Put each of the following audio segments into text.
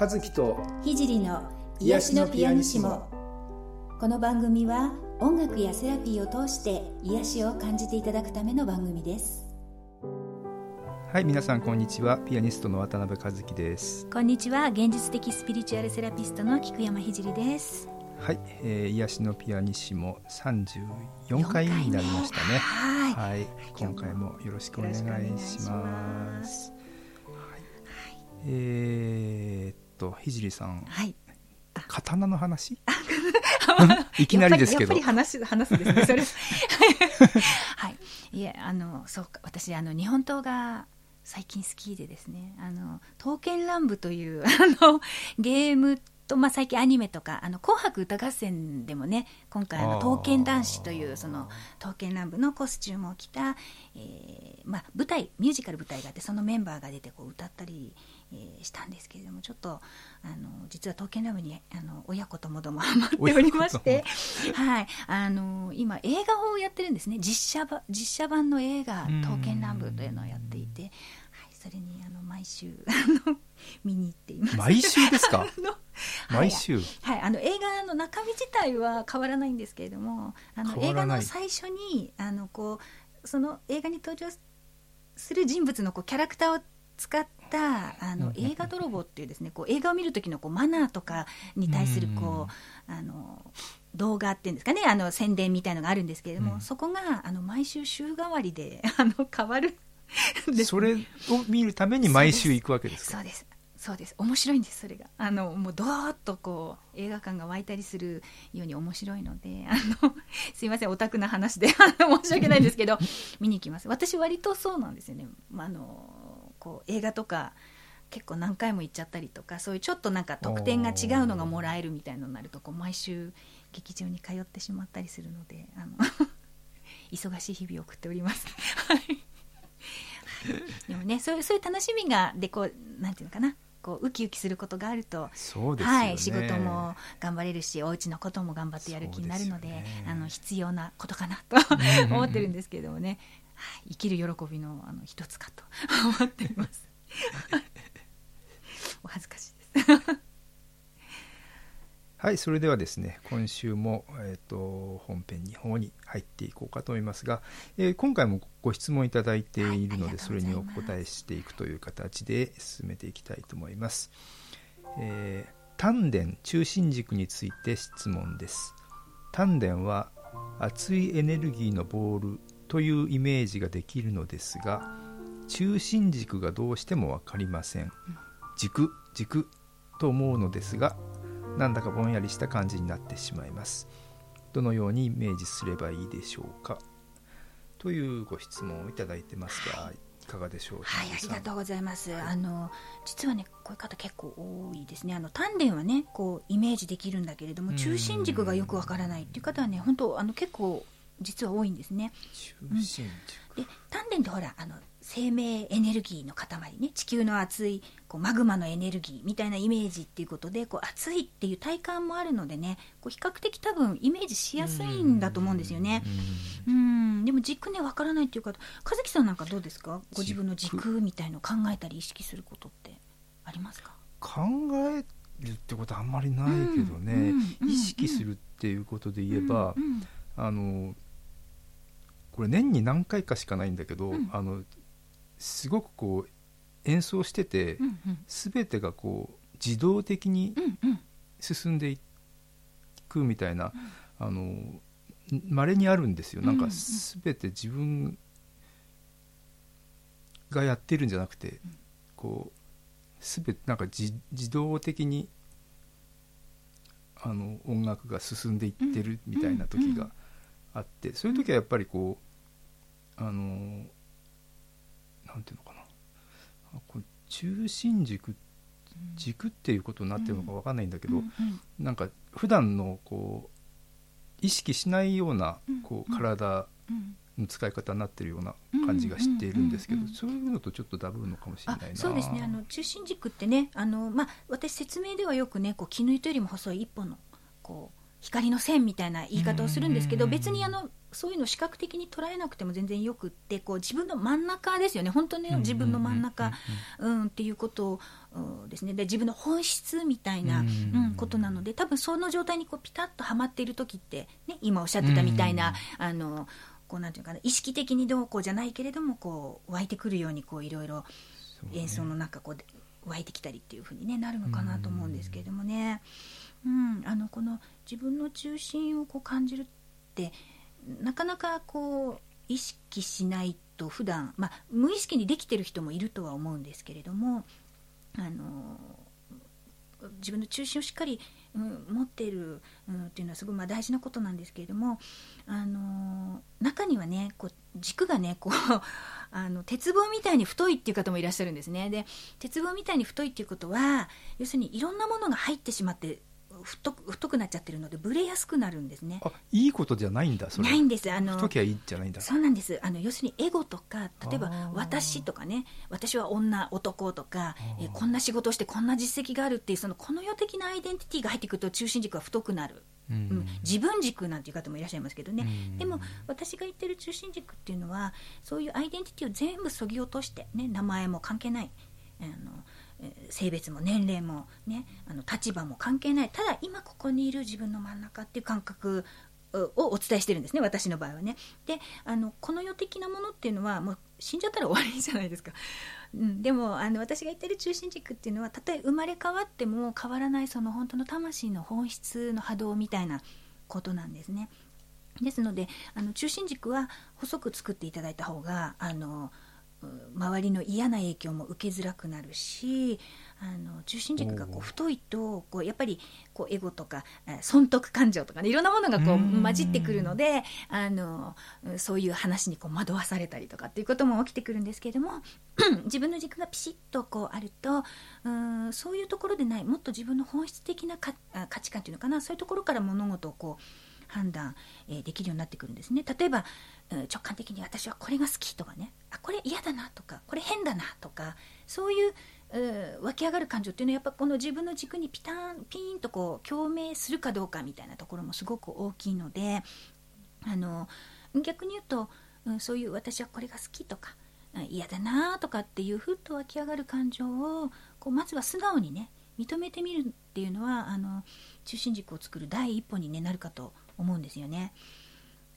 和樹と聖の癒しのピアニシモ。この番組は音楽やセラピーを通して癒しを感じていただくための番組です。はい皆さんこんにちは。ピアニストの渡辺和樹です。こんにちは。現実的スピリチュアルセラピストの菊山聖です。はい、えー、癒しのピアニッシモ34回になりましたね。はい。はい、今回もよろしくお願いします。はい、えー、っと聖さん、はい、刀の話？いきなりですけど。やっぱり話話すんですね、それ。はい。いえ、あの、そうか、私、あの、日本刀が最近好きでですね、あの、刀剣乱舞という、あの、ゲームと、まあ、最近アニメとか、あの、紅白歌合戦でもね、今回、あの、刀剣男子という、その、刀剣乱舞のコスチュームを着た、えー、まあ、舞台、ミュージカル舞台があって、そのメンバーが出て、こう、歌ったり、えー、したんですけれどもちょっとあの実は刀剣ラブにあの親子ともどもハマっておりまして、はい、あの今映画をやってるんですね。実写版実写版の映画「刀剣乱舞」というのをやっていて、はい、それにあの毎週あの 見に行っています。毎週ですか？毎週、はい、はい、あの映画の中身自体は変わらないんですけれどもあの映画の最初にあのこうその映画に登場する人物のこうキャラクターを使ったあの映画泥棒っていうですねこう映画を見る時のこうマナーとかに対するこうあの動画っていうんですかねあの宣伝みたいのがあるんですけれども、うん、そこがあの毎週週替わりで あの変わるそれを見るために毎週行くわけですか？そうです。そうです。面白いんですそれが。あのもうどーっとこう映画館が湧いたりするように面白いのであの すいませんオタクな話で申し訳ないんですけど 見に行きます。私割とそうなんですよね、まあ、あのこう映画とか結構何回も行っちゃったりとかそういうちょっとなんか特典が違うのがもらえるみたいのになるとこう毎週劇場に通ってしまったりするのであの 忙しい日々を送っております。でもねそういうそういう楽しみがでこうなんていうのかな。こうウキウキすることがあるとそうです、ね、はい、仕事も頑張れるしお家のことも頑張ってやる気になるので、ね、あの必要なことかなと 思ってるんですけれどもね、生きる喜びのあの一つかと思っています。お恥ずかしいです。はいそれではですね今週も、えーと、本編の方に入っていこうかと思いますが、えー、今回もご質問いただいているので、はい、それにお答えしていくという形で進めていきたいと思います、えー、丹田中心軸について質問です。丹田は熱いエネルギーのボールというイメージができるのですが中心軸がどうしても分かりません。軸軸と思うのですがなんだかぼんやりした感じになってしまいます。どのようにイメージすればいいでしょうか？というご質問をいただいてますが、はい、いかがでしょう？はいありがとうございます、はい、あの実はねこういう方結構多いですね。あの丹田はねこうイメージできるんだけれども中心軸がよくわからないっていう方はね本当あの結構実は多いんですね。中心軸、うん、で丹田ってほらあの生命エネルギーの塊ね。地球の熱いこうマグマのエネルギーみたいなイメージっていうことでこう熱いっていう体感もあるのでねこう比較的多分イメージしやすいんだと思うんですよね。うんでも軸ねわからないっていうか和樹さんなんかどうですか？ご自分の軸みたいの考えたり意識することってありますか？考えるってことはあんまりないけどね、意識するっていうことで言えば、あのこれ年に何回かしかないんだけど、うん、あのすごくこう演奏してて、うんうん、全てがこう自動的に進んでいくみたいな、うん、あの稀にあるんですよ、なんか全て自分がやってるんじゃなくて、うん、こう全てなんか自動的にあの音楽が進んでいってるみたいな時があってそういう時はやっぱりこうあのなんていうのかな。こ中心軸軸っていうことになってるのか分かんないんだけど、うんうん、なんか普段のこう意識しないようなこう体の使い方になってるような感じがしているんですけど、そういうのとちょっとダブるのかもしれないなそうですね。あの中心軸ってねあの、まあ、私説明ではよくねこう絹糸よりも細い一本のこう光の線みたいな言い方をするんですけど別にあのそういうの視覚的に捉えなくても全然よくってこう自分の真ん中ですよね。本当に自分の真ん中、うんっていうことをですね。で自分の本質みたいな、うん、ことなので多分その状態にこうピタッとはまっている時って、ね、今おっしゃってたみたいな、あのこうなんていうかな意識的にどうこうじゃないけれどもこう湧いてくるようにこういろいろ演奏の中こう湧いてきたりっていうふうに、ね、なるのかなと思うんですけれどもね。うん、あのこの自分の中心をこう感じるってなかなかこう意識しないと普段、まあ、無意識にできてる人もいるとは思うんですけれどもあの自分の中心をしっかり、うん、持ってる、うん、っていうのはすごいまあ大事なことなんですけれどもあの中にはねこう軸がねこう あの鉄棒みたいに太いっていう方もいらっしゃるんですね。で鉄棒みたいに太いっていうことは要するにいろんなものが入ってしまって太く太くなっちゃってるのでブレやすくなるんですね。あいいことじゃないんだそれ。ないんです。あの太きゃいいじゃないんだ。そうなんです。あの要するにエゴとか例えば私とかね私は女男とかえこんな仕事をしてこんな実績があるっていうそのこの世的なアイデンティティが入ってくると中心軸が太くなる。うん、自分軸なんていう方もいらっしゃいますけどね、でも私が言ってる中心軸っていうのはそういうアイデンティティを全部そぎ落として、ね、名前も関係ない。あの性別も年齢も、ね、あの立場も関係ない。ただ今ここにいる自分の真ん中っていう感覚をお伝えしてるんですね私の場合はね。であのこの世的なものっていうのはもう死んじゃったら終わりじゃないですか、うん、でもあの私が言ってる中心軸っていうのはたとえ生まれ変わっても変わらないその本当の魂の本質の波動みたいなことなんですね。ですのであの中心軸は細く作っていただいた方があの周りの嫌な影響も受けづらくなるしあの中心軸がこう太いとこうやっぱりこうエゴとか損得感情とかねいろんなものがこう混じってくるのであのそういう話にこう惑わされたりとかっていうことも起きてくるんですけれども 自分の軸がピシッとこうあるとうんそういうところでないもっと自分の本質的な価値観っていうのかなそういうところから物事をこう判断、えー、できるようになってくるんですね。例えば、うん、直感的に私はこれが好きとかね。あこれ嫌だなとかこれ変だなとかそういう湧き上がる感情っていうのはやっぱこの自分の軸にピタンピーンとこう共鳴するかどうかみたいなところもすごく大きいのであの逆に言うと、うん、そういう私はこれが好きとか嫌だなとかっていうふっと湧き上がる感情をこうまずは素直にね認めてみるっていうのはあの中心軸を作る第一歩に、ね、なるかと思うんですよね。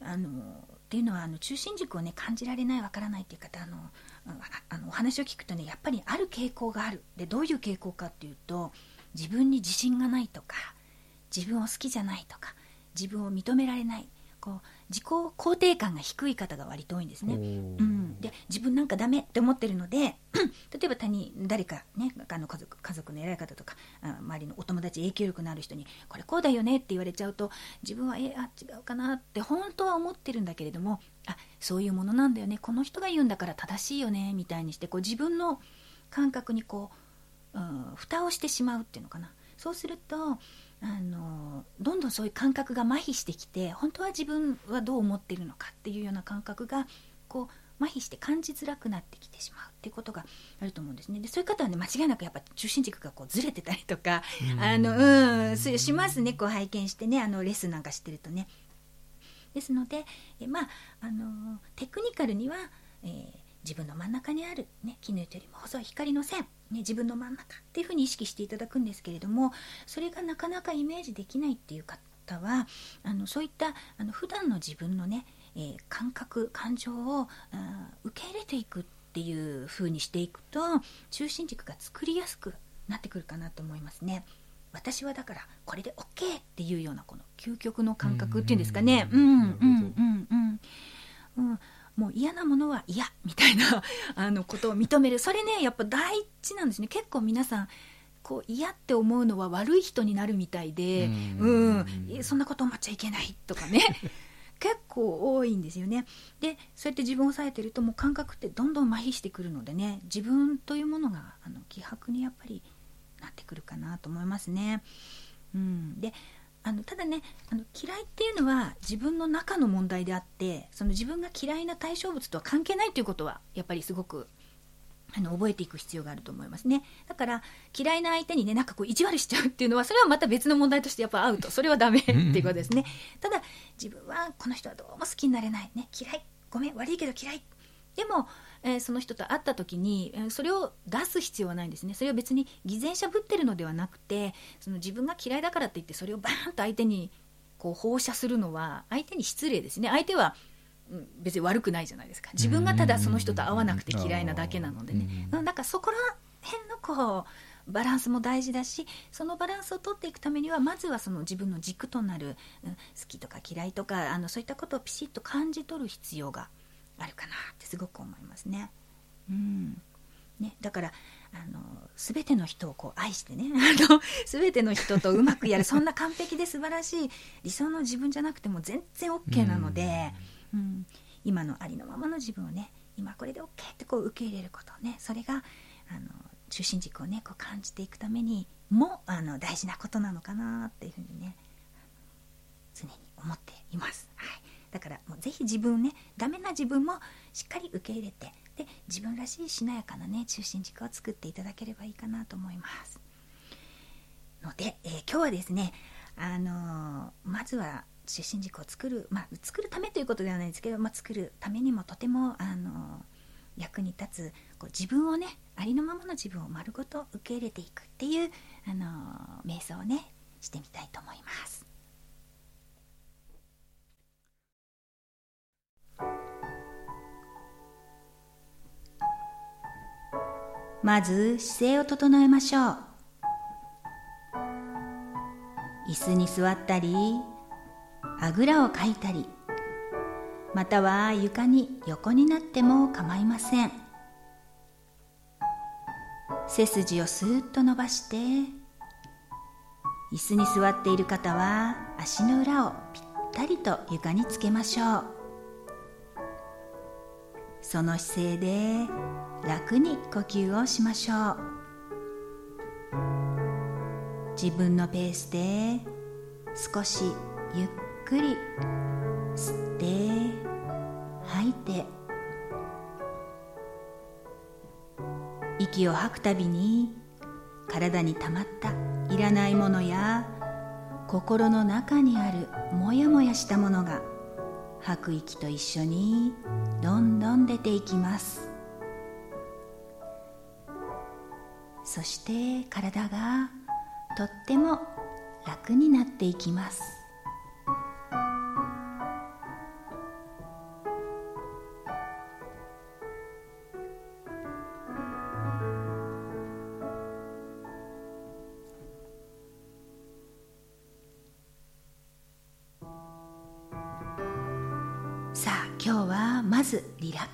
あのっていうのはあの中心軸をね感じられないわからないっていう方あのあのお話を聞くとねやっぱりある傾向があるでどういう傾向かっていうと自分に自信がないとか自分を好きじゃないとか自分を認められないこう自己肯定感が低い方が割と多いんですね。うん、で自分なんかダメって思ってるので 例えば他人誰かねあの家族家族の偉い方とかあ周りのお友達影響力のある人にこれこうだよねって言われちゃうと自分はえあ違うかなって本当は思ってるんだけれどもあそういうものなんだよねこの人が言うんだから正しいよねみたいにしてこう自分の感覚にこう、うん、蓋をしてしまうっていうのかな。そうするとあのどんどんそういう感覚が麻痺してきて本当は自分はどう思ってるのかっていうような感覚がこう麻痺して感じづらくなってきてしまうっていうことがあると思うんですね。でそういう方はね間違いなくやっぱ中心軸がこうずれてたりとかあのうんそうしますね。こう拝見してねあのレッスンなんかしてるとね。ですのでえまああのテクニカルには、えー、自分の真ん中にある、ね、絹糸よりも細い光の線ね、自分の真ん中っていうふうに意識していただくんですけれどもそれがなかなかイメージできないっていう方はあのそういったあの普段の自分のね、えー、感覚感情を受け入れていくっていうふうにしていくと中心軸が作りやすくなってくるかなと思いますね。私はだからこれで OK っていうようなこの究極の感覚っていうんですかね。うんうんうんうんうん。もう嫌なものは嫌みたいな あのことを認める。それねやっぱ大事なんですね。結構皆さんこう嫌って思うのは悪い人になるみたいでうん。そんなこと思っちゃいけないとかね。結構多いんですよね。でそうやって自分を抑えてるともう感覚ってどんどん麻痺してくるのでね自分というものがあの希薄にやっぱりなってくるかなと思いますね。うん、であのただねあの嫌いっていうのは自分の中の問題であってその自分が嫌いな対象物とは関係ないということはやっぱりすごくあの覚えていく必要があると思いますね。だから嫌いな相手にねなんかこう意地悪しちゃうっていうのはそれはまた別の問題としてやっぱアウト。それはダメっていうことですね。ただ自分はこの人はどうも好きになれないね。嫌い。ごめん。悪いけど嫌い。でも、えー、その人と会った時に、えー、それを出す必要はないんですね。それは別に偽善者ぶってるのではなくてその自分が嫌いだからって言ってそれをバーンと相手にこう放射するのは相手に失礼ですね。相手は別に悪くないじゃないですか。自分がただその人と会わなくて嫌いなだけなのでね。だからそこら辺のこうバランスも大事だしそのバランスを取っていくためにはまずはその自分の軸となる、うん、好きとか嫌いとかあのそういったことをピシッと感じ取る必要があるかなってすごく思いますね。うんね、だからあの全ての人をこう愛してね あの全ての人とうまくやる そんな完璧で素晴らしい理想の自分じゃなくても全然 OK なので。うん、今のありのままの自分をね今これで OK ってこう受け入れることねそれがあの中心軸をねこう感じていくためにもあの大事なことなのかなっていうふうにね常に思っています、はい、だからもうぜひ自分ねダメな自分もしっかり受け入れてで自分らしいしなやかなね中心軸を作っていただければいいかなと思いますので、えー、今日はですねあのー、まずは中心軸を作る、まあ、作るためということではないですけど、まあ、作るためにもとてもあの役に立つこう自分をねありのままの自分を丸ごと受け入れていくっていうあの瞑想をねしてみたいと思います。まず姿勢を整えましょう。椅子に座ったりあぐらをかいたりまたは床に横になっても構いません。背筋をスーッと伸ばして椅子に座っている方は足の裏をぴったりと床につけましょう。その姿勢で楽に呼吸をしましょう。自分のペースで少しゆっくり吸って吐いて。息を吐くたびに体にたまったいらないものや心の中にあるもやもやしたものが吐く息と一緒にどんどん出ていきます。そして体がとっても楽になっていきます。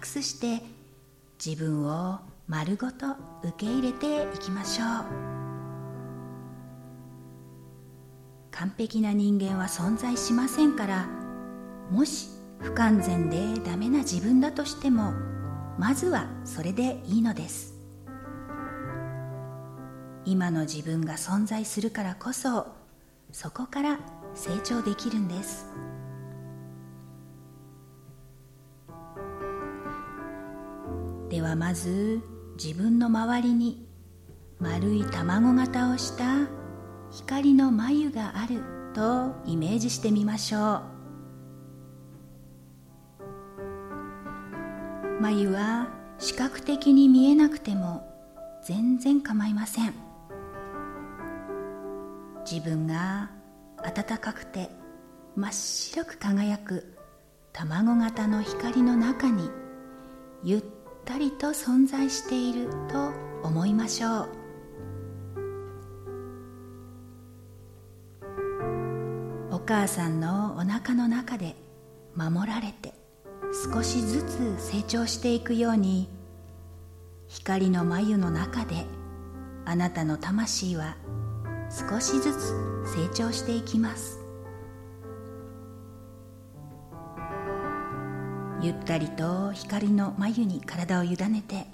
スして自分を丸ごと受け入れていきましょう。完璧な人間は存在しませんからもし不完全でダメな自分だとしてもまずはそれでいいのです。今の自分が存在するからこそそこから成長できるんです。ではまず自分の周りに丸い卵型をした光の眉があるとイメージしてみましょう。眉は視覚的に見えなくても全然構いません。自分が暖かくて真っ白く輝く卵型の光の中にゆったりと存在していると思いましょう。お母さんのお腹の中で守られて少しずつ成長していくように光の眉の中であなたの魂は少しずつ成長していきます。ゆったりと光の眉に体を委ねて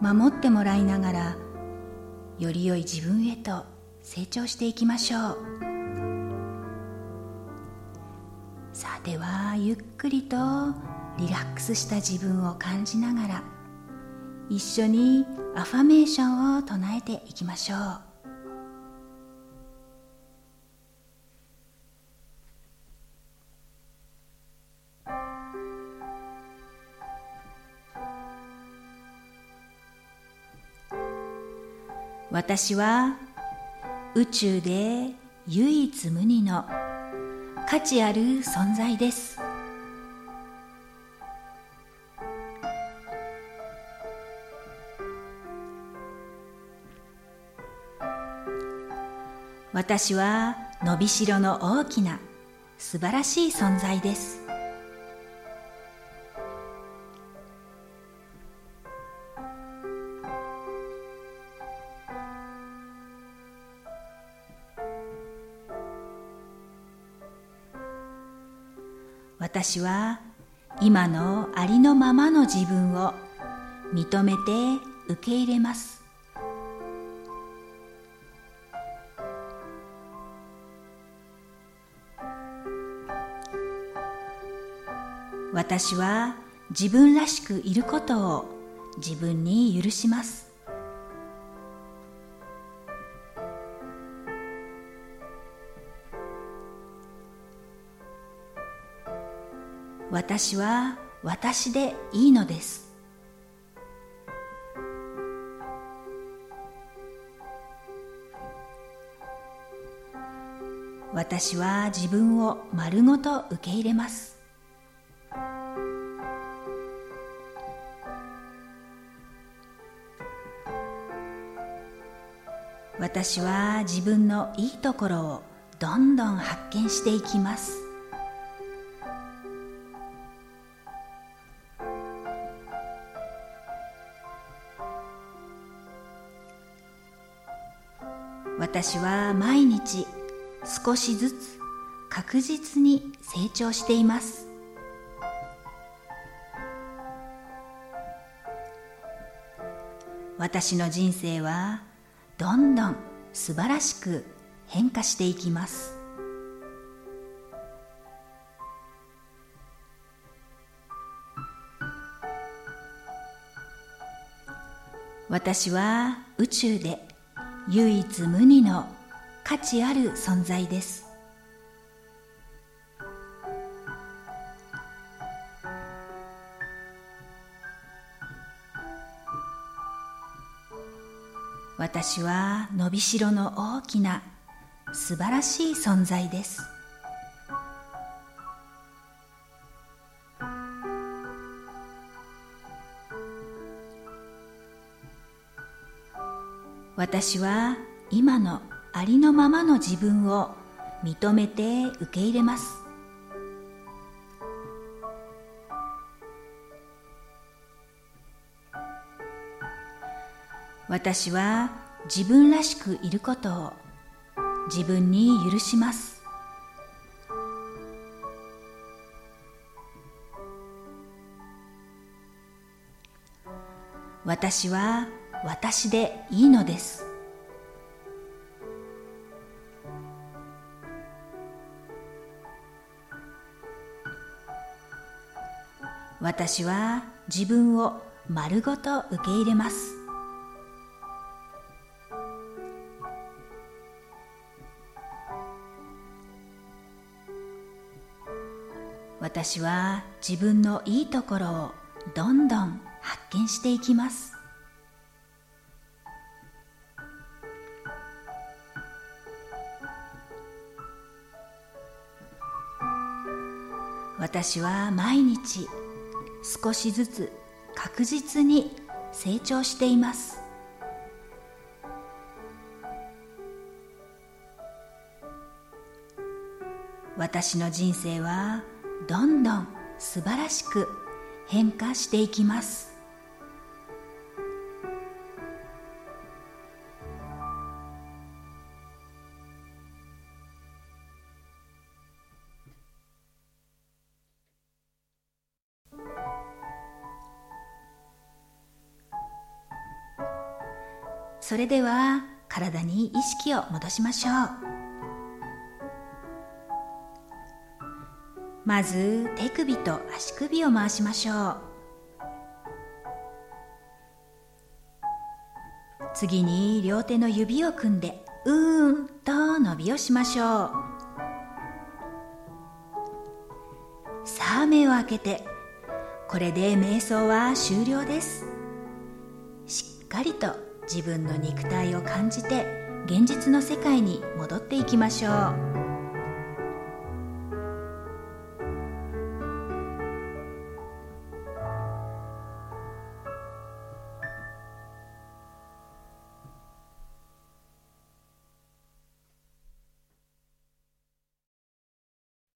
守ってもらいながらより良い自分へと成長していきましょう。さあではゆっくりとリラックスした自分を感じながら一緒にアファメーションを唱えていきましょう。私は宇宙で唯一無二の価値ある存在です。私は伸びしろの大きな素晴らしい存在です。私は今のありのままの自分を認めて受け入れます。私は自分らしくいることを自分に許します。私は私でいいのです。私は自分を丸ごと受け入れます。私は自分のいいところをどんどん発見していきます。私は毎日少しずつ確実に成長しています。私の人生はどんどん素晴らしく変化していきます。私は宇宙で唯一無二の価値ある存在です。私は伸びしろの大きな素晴らしい存在です。私は今のありのままの自分を認めて受け入れます。私は自分らしくいることを自分に許します。私は私でいいのです。私は自分を丸ごと受け入れます。私は自分のいいところをどんどん発見していきます。私は毎日少しずつ確実に成長しています。私の人生はどんどん素晴らしく変化していきます。それでは体に意識を戻しましょう。まず手首と足首を回しましょう。次に両手の指を組んでうーんと伸びをしましょう。さあ目を開けてこれで瞑想は終了です。しっかりと自分の肉体を感じて現実の世界に戻っていきましょう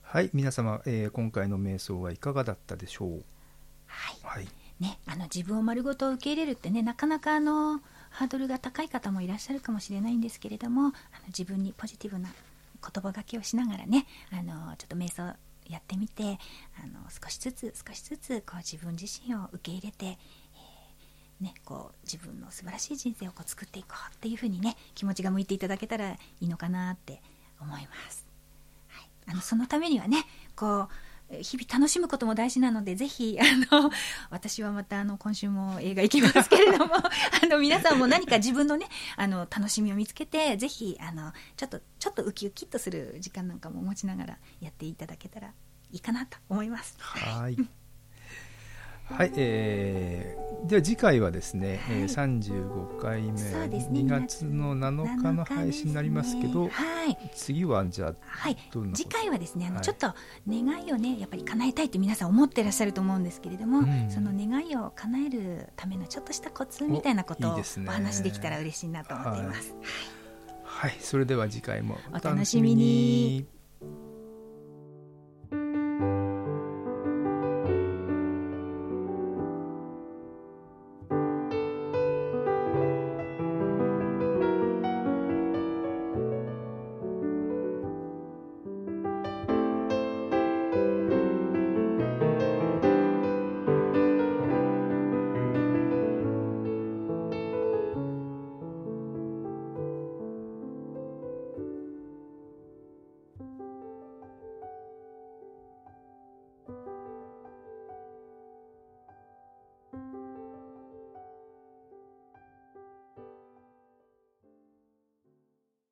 はい、皆様、えー、今回の瞑想はいかがだったでしょう？はい。はい、ね、あの自分を丸ごと受け入れるってね、なかなかあのハードルが高い方もいらっしゃるかもしれないんですけれども、あの自分にポジティブな言葉がけをしながらね、あのちょっと瞑想やってみて、あの少しずつ少しずつこう自分自身を受け入れて。えー、ね、こう自分の素晴らしい人生をこう作っていこうっていう風にね気持ちが向いていただけたらいいのかなって思います。はいあのそのためにはねこう日々楽しむことも大事なのでぜひあの 私はまたあの今週も映画行きますけれども あの皆さんも何か自分のねあの楽しみを見つけてぜひあのちょっとちょっとウキウキっとする時間なんかも持ちながらやっていただけたらいいかなと思います。はい はい、えー、では次回はですね、はい、えー、35回目、ね、2月の7日の配信になりますけど、ね、はい、次はじゃあ、はい、次回はですねあの、ちょっと願いをねやっぱり叶えたいって皆さん思ってらっしゃると思うんですけれども、うん、その願いを叶えるためのちょっとしたコツみたいなことをお話できたら嬉しいなと思っています。いいはい、はい、それでは次回もお楽しみに